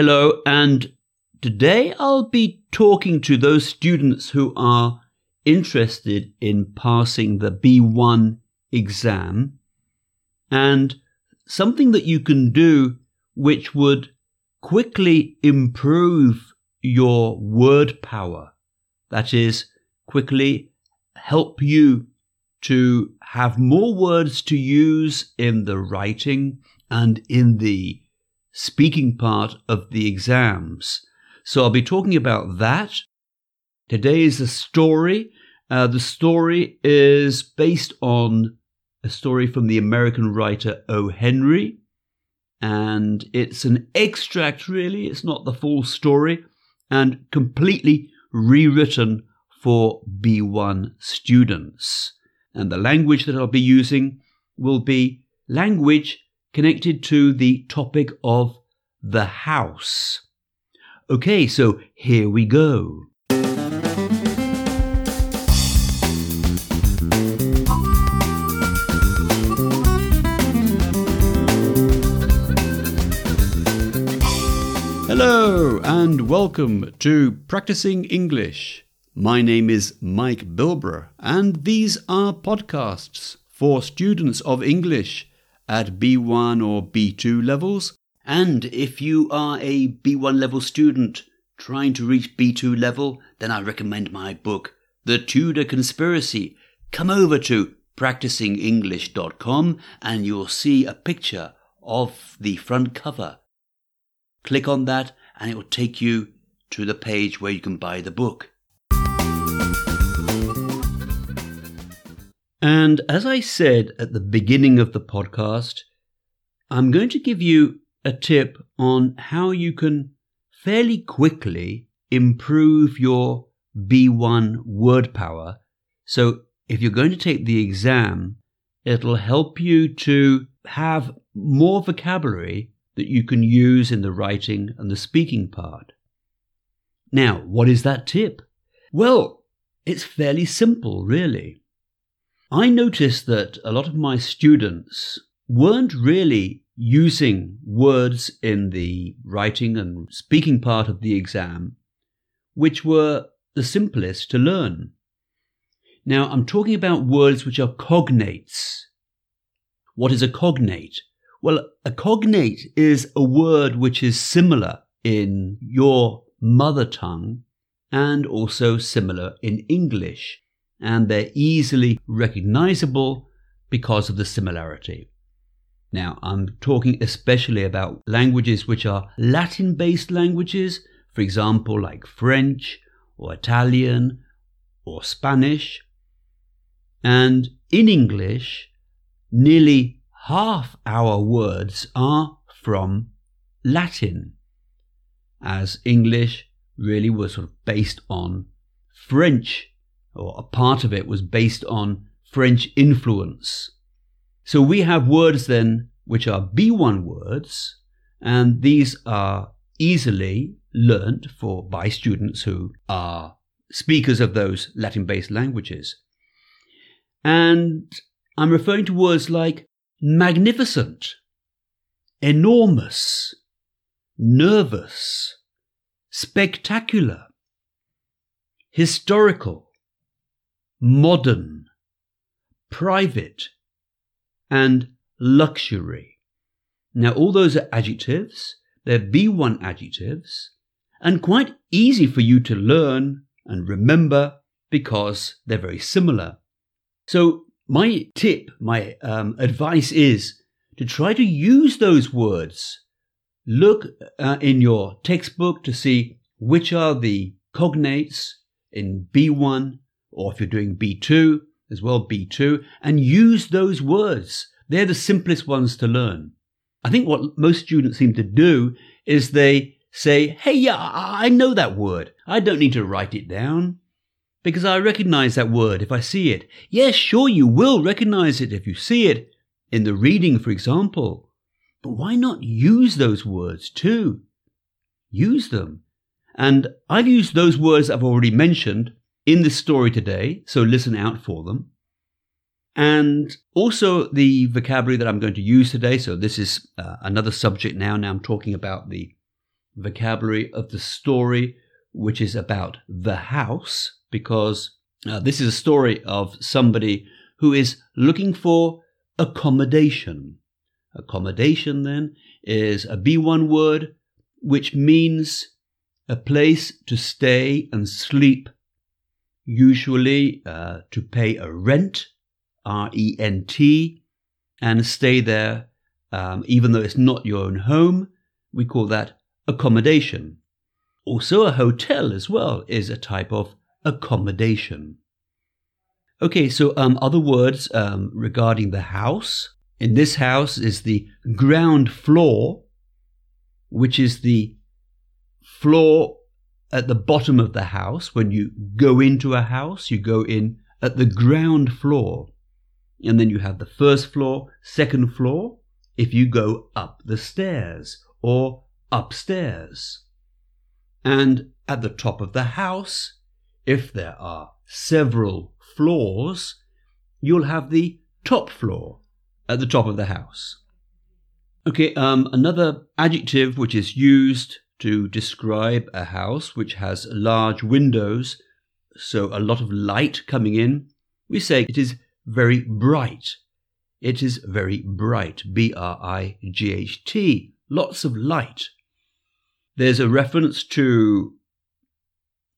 Hello, and today I'll be talking to those students who are interested in passing the B1 exam and something that you can do which would quickly improve your word power. That is, quickly help you to have more words to use in the writing and in the speaking part of the exams. So I'll be talking about that. Today is a story. Uh, the story is based on a story from the American writer O. Henry. And it's an extract, really. It's not the full story and completely rewritten for B1 students. And the language that I'll be using will be language connected to the topic of the house. Okay, so here we go. Hello and welcome to Practising English. My name is Mike Bilbrough, and these are podcasts for students of English at B1 or B2 levels. And if you are a B1 level student trying to reach B2 level, then I recommend my book, The Tudor Conspiracy. Come over to practisingenglish.com and you'll see a picture of the front cover. Click on that and it will take you to the page where you can buy the book. And as I said at the beginning of the podcast, I'm going to give you a tip on how you can fairly quickly improve your B1 word power. So if you're going to take the exam, it'll help you to have more vocabulary that you can use in the writing and the speaking part. Now, what is that tip? Well, it's fairly simple, really. I noticed that a lot of my students weren't really using words in the writing and speaking part of the exam, which were the simplest to learn. Now, I'm talking about words which are cognates. What is a cognate? Well, a cognate is a word which is similar in your mother tongue and also similar in English and they're easily recognizable because of the similarity. Now, I'm talking especially about languages which are Latin based languages, for example, like French or Italian or Spanish. And in English, nearly half our words are from Latin, as English really was sort of based on French or a part of it was based on French influence. So we have words then which are B1 words, and these are easily learnt for by students who are speakers of those Latin based languages. And I'm referring to words like magnificent, enormous, nervous, spectacular, historical, modern, private, and luxury. Now, all those are adjectives, they're B1 adjectives, and quite easy for you to learn and remember because they're very similar. So, my tip, my um, advice is to try to use those words. Look uh, in your textbook to see which are the cognates in B1 or if you're doing B2 as well, B2, and use those words. They're the simplest ones to learn. I think what most students seem to do is they say, Hey, yeah, I know that word. I don't need to write it down because I recognize that word if I see it. Yes, sure, you will recognize it if you see it in the reading, for example. But why not use those words too? Use them. And I've used those words I've already mentioned in the story today, so listen out for them. And also the vocabulary that I'm going to use today. So this is uh, another subject now. Now I'm talking about the vocabulary of the story, which is about the house, because uh, this is a story of somebody who is looking for accommodation. Accommodation, then, is a B1 word which means a place to stay and sleep, usually uh, to pay a rent, R E N T, and stay there um, even though it's not your own home. We call that accommodation. Also, a hotel as well is a type of accommodation. Okay, so um, other words um, regarding the house. In this house is the ground floor, which is the floor at the bottom of the house. When you go into a house, you go in at the ground floor. And then you have the first floor, second floor, if you go up the stairs or upstairs. And at the top of the house, if there are several floors, you'll have the top floor at the top of the house. Okay, um, another adjective which is used to describe a house which has large windows, so a lot of light coming in, we say it is very bright. It is very bright. B R I G H T. Lots of light. There's a reference to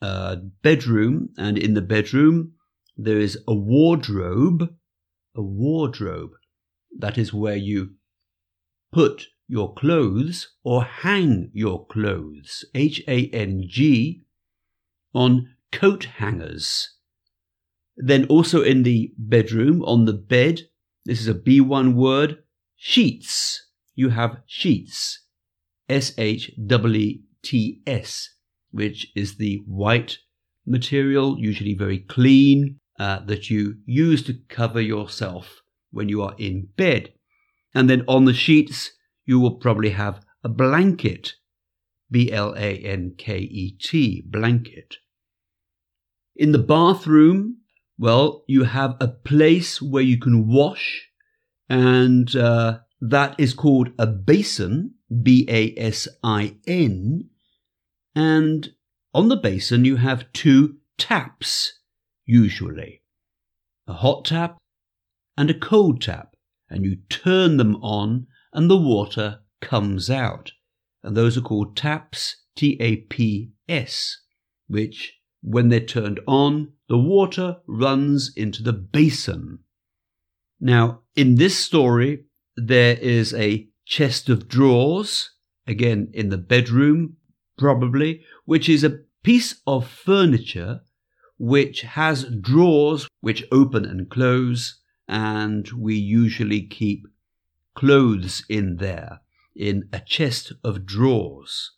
a bedroom, and in the bedroom there is a wardrobe. A wardrobe. That is where you put your clothes or hang your clothes. H A N G on coat hangers. Then also in the bedroom, on the bed, this is a B1 word, sheets. You have sheets. S H E T S, which is the white material, usually very clean, uh, that you use to cover yourself when you are in bed. And then on the sheets, you will probably have a blanket. B L A N K E T, blanket. In the bathroom, well, you have a place where you can wash, and uh, that is called a basin, B A S I N. And on the basin, you have two taps, usually a hot tap and a cold tap, and you turn them on, and the water comes out. And those are called taps, T A P S, which, when they're turned on, the water runs into the basin. Now, in this story, there is a chest of drawers, again in the bedroom, probably, which is a piece of furniture which has drawers which open and close, and we usually keep clothes in there, in a chest of drawers.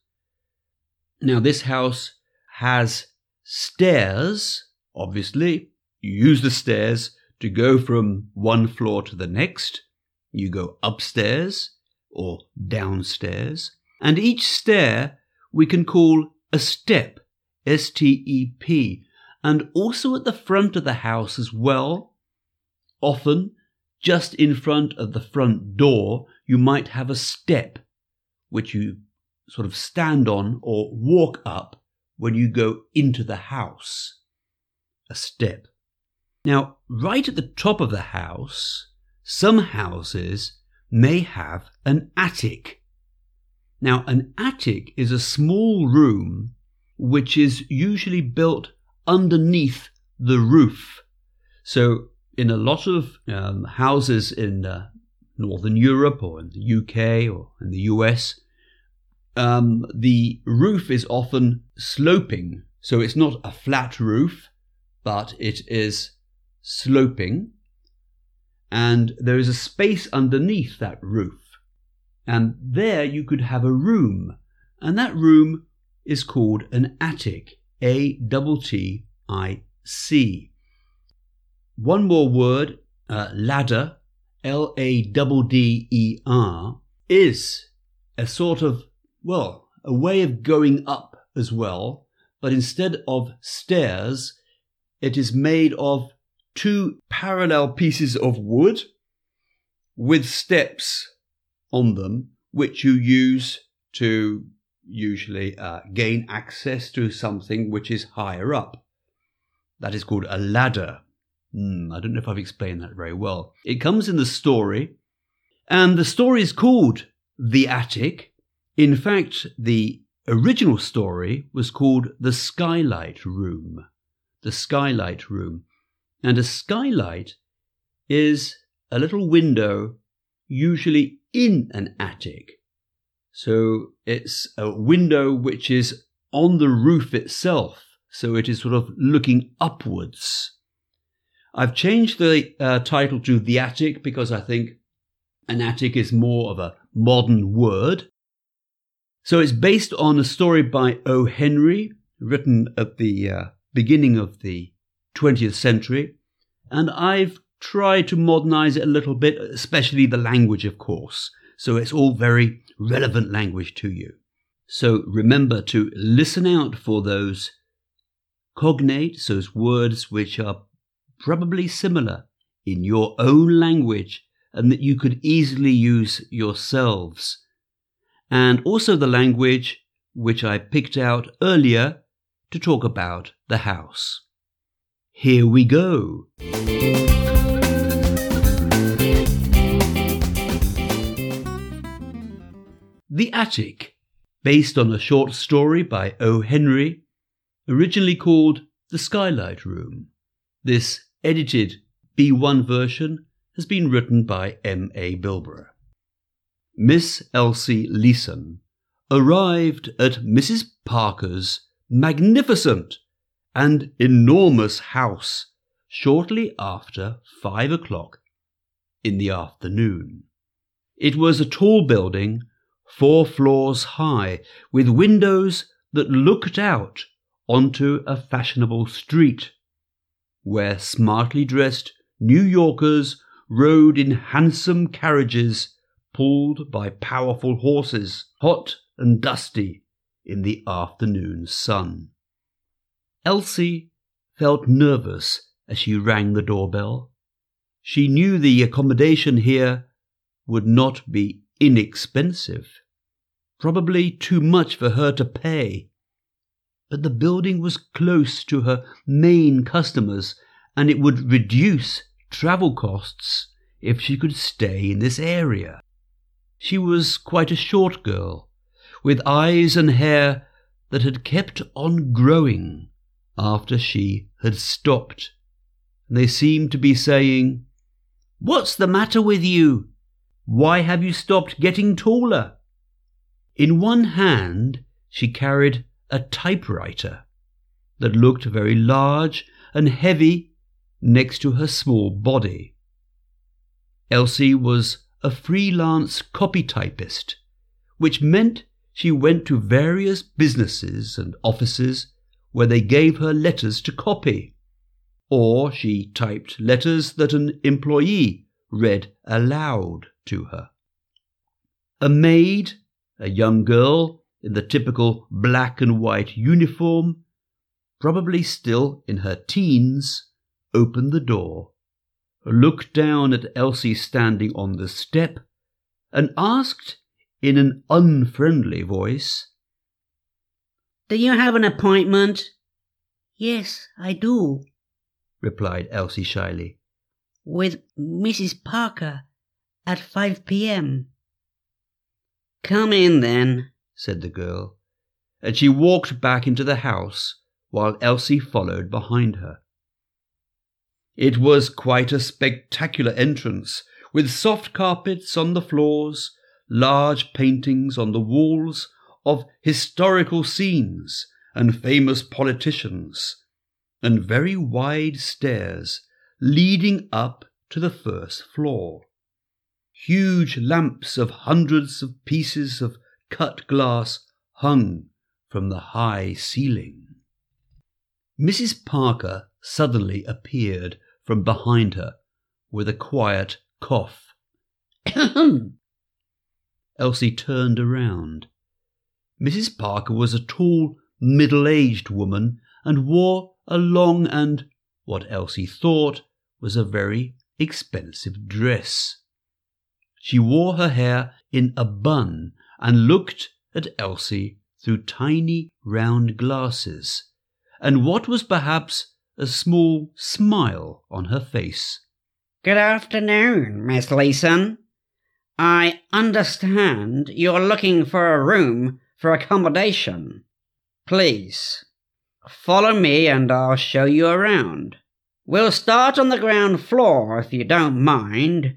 Now, this house has stairs Obviously, you use the stairs to go from one floor to the next. You go upstairs or downstairs. And each stair we can call a step, S T E P. And also at the front of the house as well. Often, just in front of the front door, you might have a step which you sort of stand on or walk up when you go into the house a step. Now, right at the top of the house, some houses may have an attic. Now, an attic is a small room which is usually built underneath the roof. So, in a lot of um, houses in uh, Northern Europe or in the UK or in the US, um, the roof is often sloping. So, it's not a flat roof, but it is sloping, and there is a space underneath that roof. And there you could have a room, and that room is called an attic. A T T I C. One more word, uh, ladder, L A D D E R, is a sort of, well, a way of going up as well, but instead of stairs, it is made of two parallel pieces of wood with steps on them, which you use to usually uh, gain access to something which is higher up. That is called a ladder. Mm, I don't know if I've explained that very well. It comes in the story, and the story is called The Attic. In fact, the original story was called The Skylight Room. The Skylight Room. And a skylight is a little window, usually in an attic. So it's a window which is on the roof itself. So it is sort of looking upwards. I've changed the uh, title to The Attic because I think an attic is more of a modern word. So it's based on a story by O. Henry, written at the uh, beginning of the 20th century. And I've tried to modernize it a little bit, especially the language, of course. So it's all very relevant language to you. So remember to listen out for those cognates, those words which are probably similar in your own language and that you could easily use yourselves. And also the language which I picked out earlier to talk about the house. Here we go. The Attic, based on a short story by O. Henry, originally called The Skylight Room. This edited B1 version has been written by M. A. Bilbrough. Miss Elsie Leeson arrived at Mrs. Parker's magnificent and enormous house shortly after five o'clock in the afternoon. It was a tall building, four floors high, with windows that looked out onto a fashionable street where smartly dressed New Yorkers rode in handsome carriages pulled by powerful horses, hot and dusty in the afternoon sun. Elsie felt nervous as she rang the doorbell. She knew the accommodation here would not be inexpensive, probably too much for her to pay but the building was close to her main customers and it would reduce travel costs if she could stay in this area. She was quite a short girl, with eyes and hair that had kept on growing after she had stopped. And they seemed to be saying, What's the matter with you? Why have you stopped getting taller? In one hand she carried a typewriter that looked very large and heavy next to her small body. Elsie was a freelance copy typist, which meant she went to various businesses and offices where they gave her letters to copy, or she typed letters that an employee read aloud to her. A maid, a young girl in the typical black and white uniform, probably still in her teens, opened the door, looked down at Elsie standing on the step, and asked in an unfriendly voice, Do you have an appointment? Yes, I do, replied Elsie shyly. With Mrs. Parker at 5 p.m. Come in then, said the girl, and she walked back into the house while Elsie followed behind her. It was quite a spectacular entrance, with soft carpets on the floors, large paintings on the walls of historical scenes and famous politicians, and very wide stairs leading up to the first floor. Huge lamps of hundreds of pieces of cut glass hung from the high ceiling. Mrs. Parker suddenly appeared from behind her with a quiet cough. Elsie turned around. Mrs. Parker was a tall, middle aged woman and wore a long and, what Elsie thought, was a very expensive dress. She wore her hair in a bun and looked at Elsie through tiny round glasses, and what was perhaps a small smile on her face. Good afternoon, Miss Leeson. I understand you're looking for a room for accommodation. Please, follow me and I'll show you around. We'll start on the ground floor if you don't mind.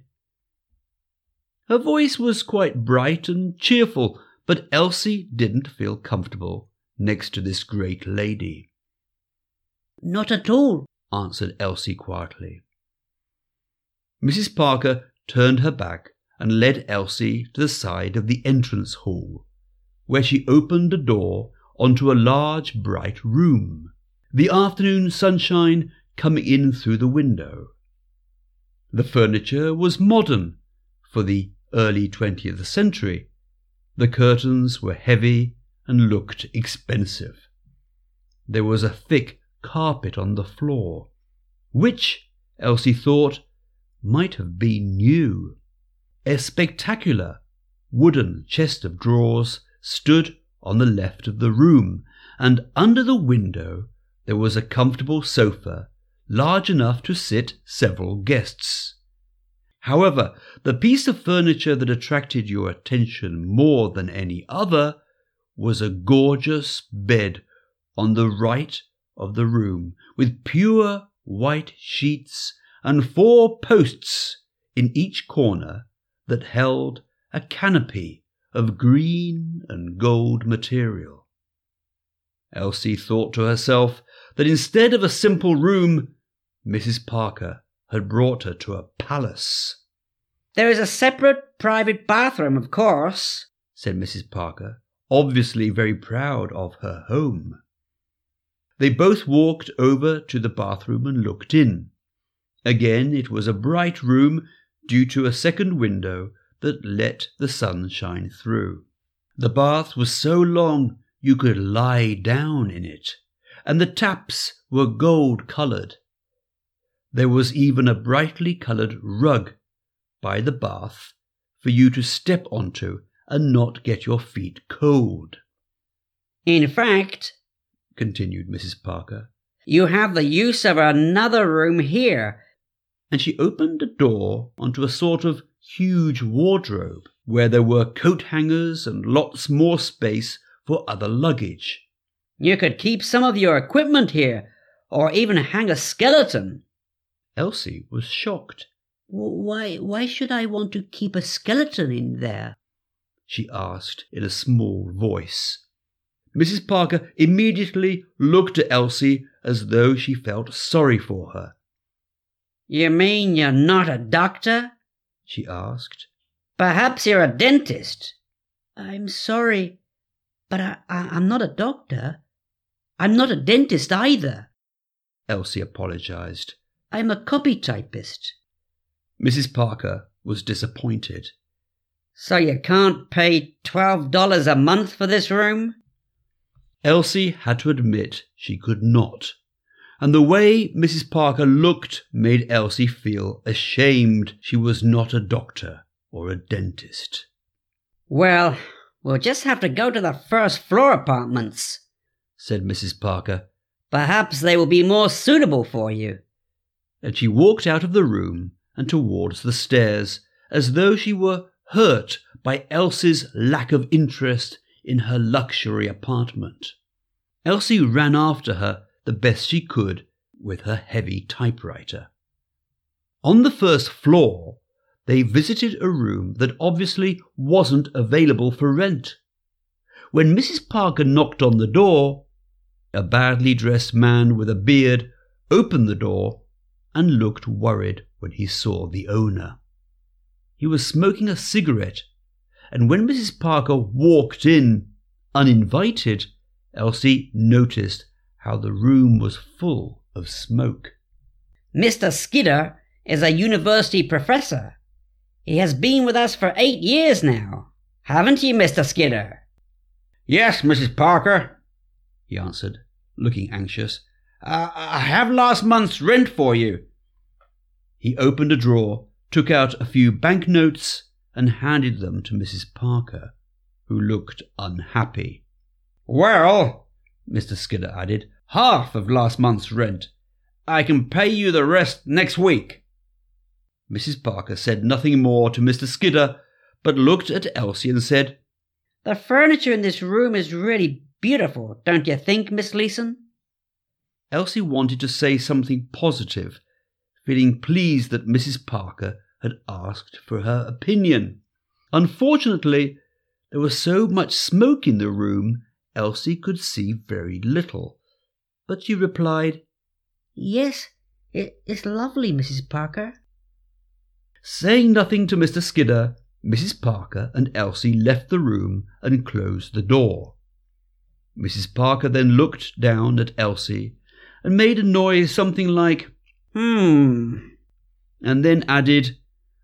Her voice was quite bright and cheerful, but Elsie didn't feel comfortable next to this great lady. Not at all, answered Elsie quietly. Mrs. Parker turned her back and led Elsie to the side of the entrance hall, where she opened a door onto a large bright room, the afternoon sunshine coming in through the window. The furniture was modern for the early 20th century. The curtains were heavy and looked expensive. There was a thick carpet on the floor, which, Elsie thought, might have been new. A spectacular wooden chest of drawers stood on the left of the room, and under the window there was a comfortable sofa large enough to sit several guests. However, the piece of furniture that attracted your attention more than any other was a gorgeous bed on the right of the room, with pure white sheets and four posts in each corner that held a canopy of green and gold material. Elsie thought to herself that instead of a simple room, Mrs. Parker had brought her to a palace. There is a separate private bathroom, of course, said Mrs. Parker, obviously very proud of her home. They both walked over to the bathroom and looked in. Again, it was a bright room due to a second window that let the sun shine through. The bath was so long you could lie down in it, and the taps were gold coloured. There was even a brightly coloured rug by the bath for you to step onto and not get your feet cold. In fact, continued Mrs. Parker, you have the use of another room here. And she opened a door onto a sort of huge wardrobe where there were coat hangers and lots more space for other luggage. You could keep some of your equipment here, or even hang a skeleton. Elsie was shocked. Why, why should I want to keep a skeleton in there? she asked in a small voice. Mrs. Parker immediately looked at Elsie as though she felt sorry for her. You mean you're not a doctor? she asked. Perhaps you're a dentist. I'm sorry, but I, I, I'm not a doctor. I'm not a dentist either. Elsie apologized. I'm a copy typist. Mrs. Parker was disappointed. So you can't pay $12 a month for this room? Elsie had to admit she could not, and the way Mrs. Parker looked made Elsie feel ashamed she was not a doctor or a dentist. Well, we'll just have to go to the first floor apartments, said Mrs. Parker. Perhaps they will be more suitable for you. And she walked out of the room and towards the stairs, as though she were hurt by Elsie's lack of interest in her luxury apartment. Elsie ran after her the best she could with her heavy typewriter. On the first floor, they visited a room that obviously wasn't available for rent. When Mrs. Parker knocked on the door, a badly dressed man with a beard opened the door and looked worried when he saw the owner. He was smoking a cigarette, and when Mrs. Parker walked in uninvited, Elsie noticed how the room was full of smoke. Mr. Skidder is a university professor. He has been with us for eight years now. Haven't you, Mr. Skidder? Yes, Mrs. Parker, he answered, looking anxious. I have last month's rent for you. He opened a drawer, took out a few banknotes, and handed them to Mrs. Parker, who looked unhappy. Well, Mr. Skidder added, half of last month's rent. I can pay you the rest next week. Mrs. Parker said nothing more to Mr. Skidder, but looked at Elsie and said, The furniture in this room is really beautiful, don't you think, Miss Leeson? Elsie wanted to say something positive, feeling pleased that Mrs. Parker had asked for her opinion. Unfortunately, there was so much smoke in the room, Elsie could see very little. But she replied, Yes, it is lovely, Mrs. Parker. Saying nothing to Mr. Skidder, Mrs. Parker and Elsie left the room and closed the door. Mrs. Parker then looked down at Elsie and made a noise something like, Hmm. and then added,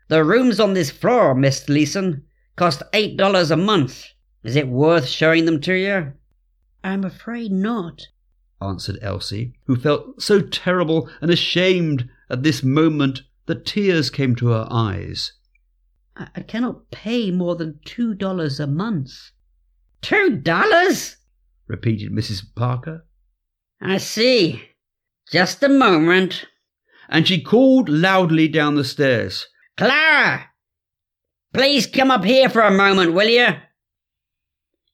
The rooms on this floor, Miss Leeson, cost eight dollars a month. Is it worth showing them to you? I'm afraid not, answered Elsie, who felt so terrible and ashamed at this moment that tears came to her eyes. I, I cannot pay more than two dollars a month. Two dollars? repeated Mrs. Parker. I see. Just a moment. And she called loudly down the stairs. Clara! Please come up here for a moment, will you?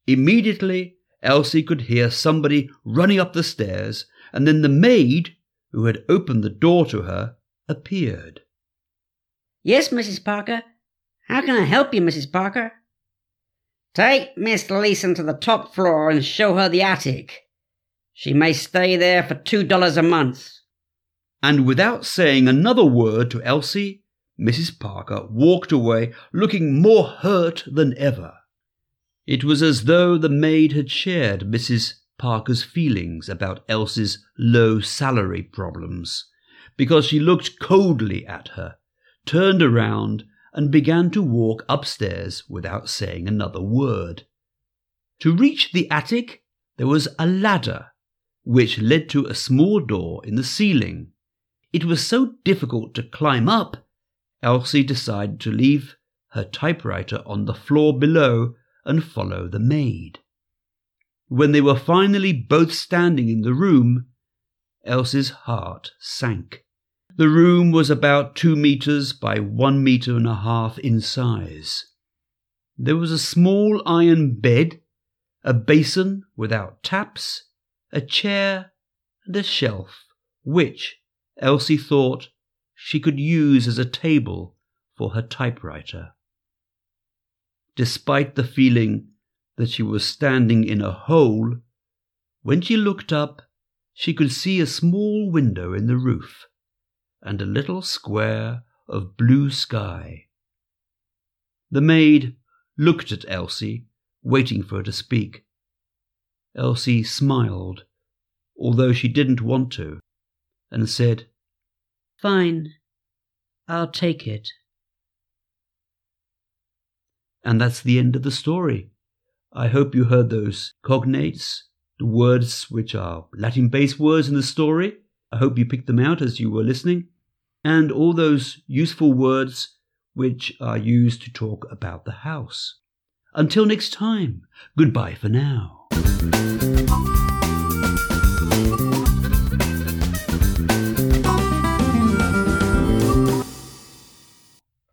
Immediately, Elsie could hear somebody running up the stairs, and then the maid, who had opened the door to her, appeared. Yes, Mrs. Parker. How can I help you, Mrs. Parker? Take Miss Leeson to the top floor and show her the attic. She may stay there for two dollars a month. And without saying another word to Elsie, Mrs. Parker walked away looking more hurt than ever. It was as though the maid had shared Mrs. Parker's feelings about Elsie's low salary problems, because she looked coldly at her, turned around, and began to walk upstairs without saying another word. To reach the attic, there was a ladder, which led to a small door in the ceiling. It was so difficult to climb up, Elsie decided to leave her typewriter on the floor below and follow the maid. When they were finally both standing in the room, Elsie's heart sank. The room was about two meters by one meter and a half in size. There was a small iron bed, a basin without taps, a chair, and a shelf, which, Elsie thought, she could use as a table for her typewriter. Despite the feeling that she was standing in a hole, when she looked up, she could see a small window in the roof and a little square of blue sky. The maid looked at Elsie, waiting for her to speak. Elsie smiled, although she didn't want to, and said, Fine. I'll take it. And that's the end of the story. I hope you heard those cognates, the words which are Latin based words in the story. I hope you picked them out as you were listening. And all those useful words which are used to talk about the house. Until next time, goodbye for now.